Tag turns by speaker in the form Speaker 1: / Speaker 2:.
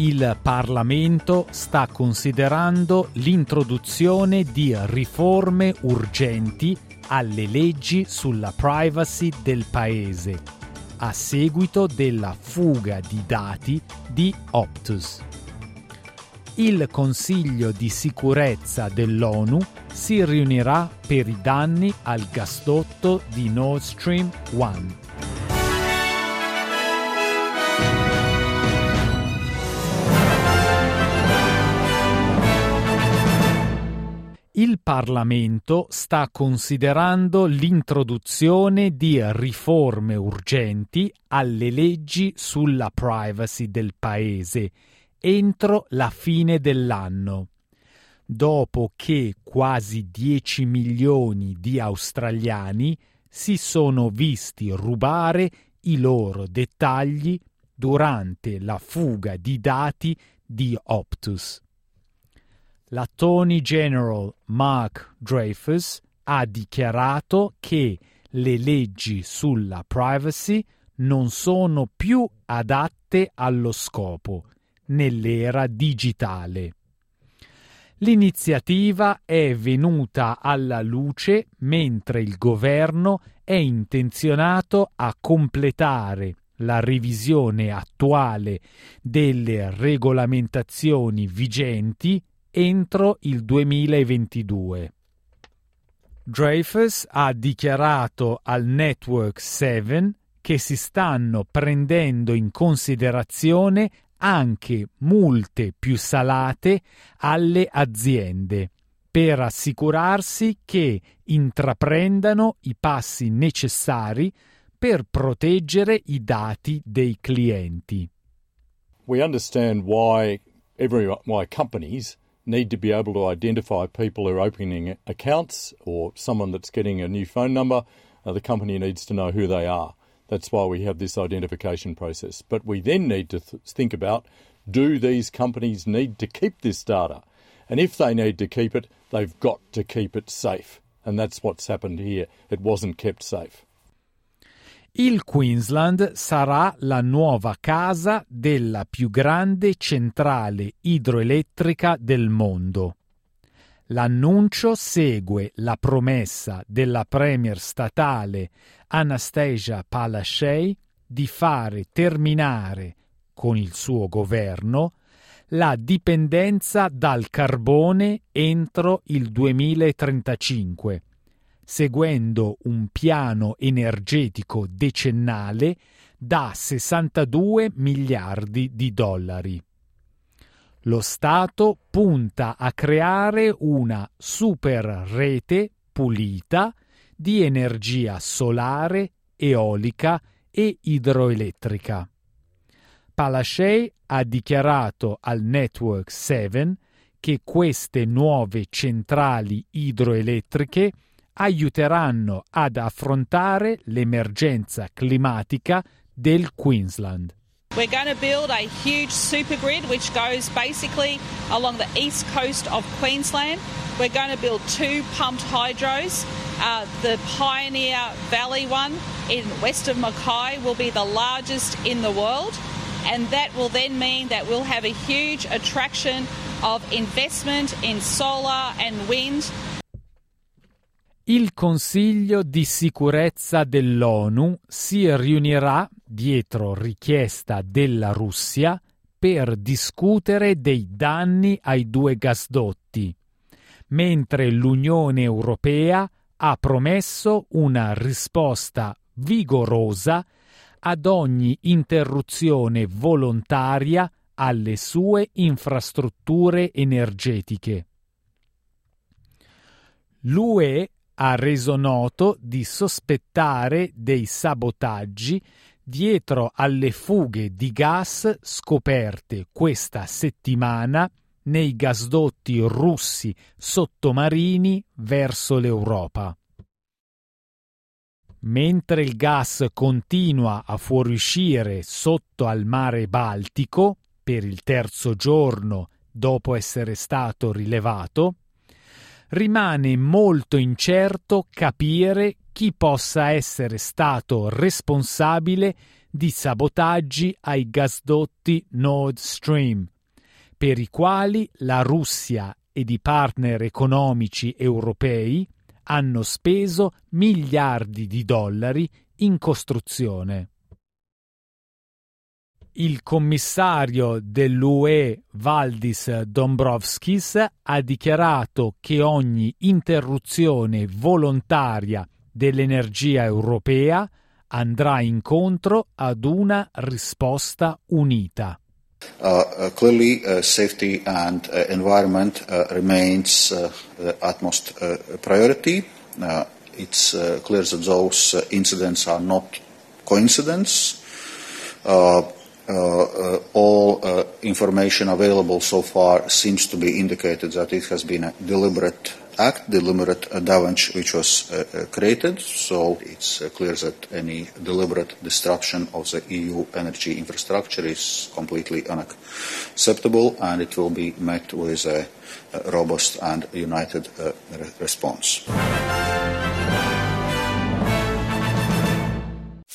Speaker 1: il Parlamento sta considerando l'introduzione di riforme urgenti alle leggi sulla privacy del Paese, a seguito della fuga di dati di Optus. Il Consiglio di sicurezza dell'ONU si riunirà per i danni al gasdotto di Nord Stream 1. Il Parlamento sta considerando l'introduzione di riforme urgenti alle leggi sulla privacy del Paese entro la fine dell'anno, dopo che quasi 10 milioni di australiani si sono visti rubare i loro dettagli durante la fuga di dati di Optus l'Attorney General Mark Dreyfus ha dichiarato che le leggi sulla privacy non sono più adatte allo scopo nell'era digitale. L'iniziativa è venuta alla luce mentre il governo è intenzionato a completare la revisione attuale delle regolamentazioni vigenti entro il 2022. Dreyfus ha dichiarato al Network 7 che si stanno prendendo in considerazione anche multe più salate alle aziende per assicurarsi che intraprendano i passi necessari per proteggere i dati dei clienti.
Speaker 2: We understand why every why companies need to be able to identify people who are opening accounts or someone that's getting a new phone number. Uh, the company needs to know who they are. That's why we have this identification process. But we then need to th- think about do these companies need to keep this data? And if they need to keep it, they've got to keep it safe. And that's what's happened here. It wasn't kept safe.
Speaker 1: Il Queensland sarà la nuova casa della più grande centrale idroelettrica del mondo. L'annuncio segue la promessa della premier statale Anastasia Palaszczuk di fare terminare con il suo governo la dipendenza dal carbone entro il 2035 seguendo un piano energetico decennale da 62 miliardi di dollari. Lo Stato punta a creare una super rete pulita di energia solare, eolica e idroelettrica. Palaszczuk ha dichiarato al Network 7 che queste nuove centrali idroelettriche aiuteranno ad affrontare l'emergenza climatica del Queensland.
Speaker 3: We're going to build a huge super grid which goes basically along the east coast of Queensland. We're going to build two pumped hydros. Uh, the Pioneer Valley one in west of Mackay will be the largest in the world, and that will then mean that we'll have a huge attraction of investment in solar and wind
Speaker 1: il Consiglio di sicurezza dell'ONU si riunirà, dietro richiesta della Russia, per discutere dei danni ai due gasdotti, mentre l'Unione Europea ha promesso una risposta vigorosa ad ogni interruzione volontaria alle sue infrastrutture energetiche. L'UE ha reso noto di sospettare dei sabotaggi dietro alle fughe di gas scoperte questa settimana nei gasdotti russi sottomarini verso l'Europa. Mentre il gas continua a fuoriuscire sotto al mare Baltico per il terzo giorno dopo essere stato rilevato, rimane molto incerto capire chi possa essere stato responsabile di sabotaggi ai gasdotti Nord Stream, per i quali la Russia ed i partner economici europei hanno speso miliardi di dollari in costruzione. Il commissario dell'UE Valdis Dombrovskis ha dichiarato che ogni interruzione volontaria dell'energia europea andrà incontro ad una risposta unita.
Speaker 4: Uh, uh, clearly, uh, safety and uh, environment uh, remains uh, the utmost priority. it's clear that those incidents are not coincidence. All information available so far seems to be indicated that it has been a deliberate Act, deliberate damage which was uh, uh, created. So it's uh, clear that any deliberate disruption of the EU energy infrastructure is completely unacceptable and it will be met with a, robust and united re- response.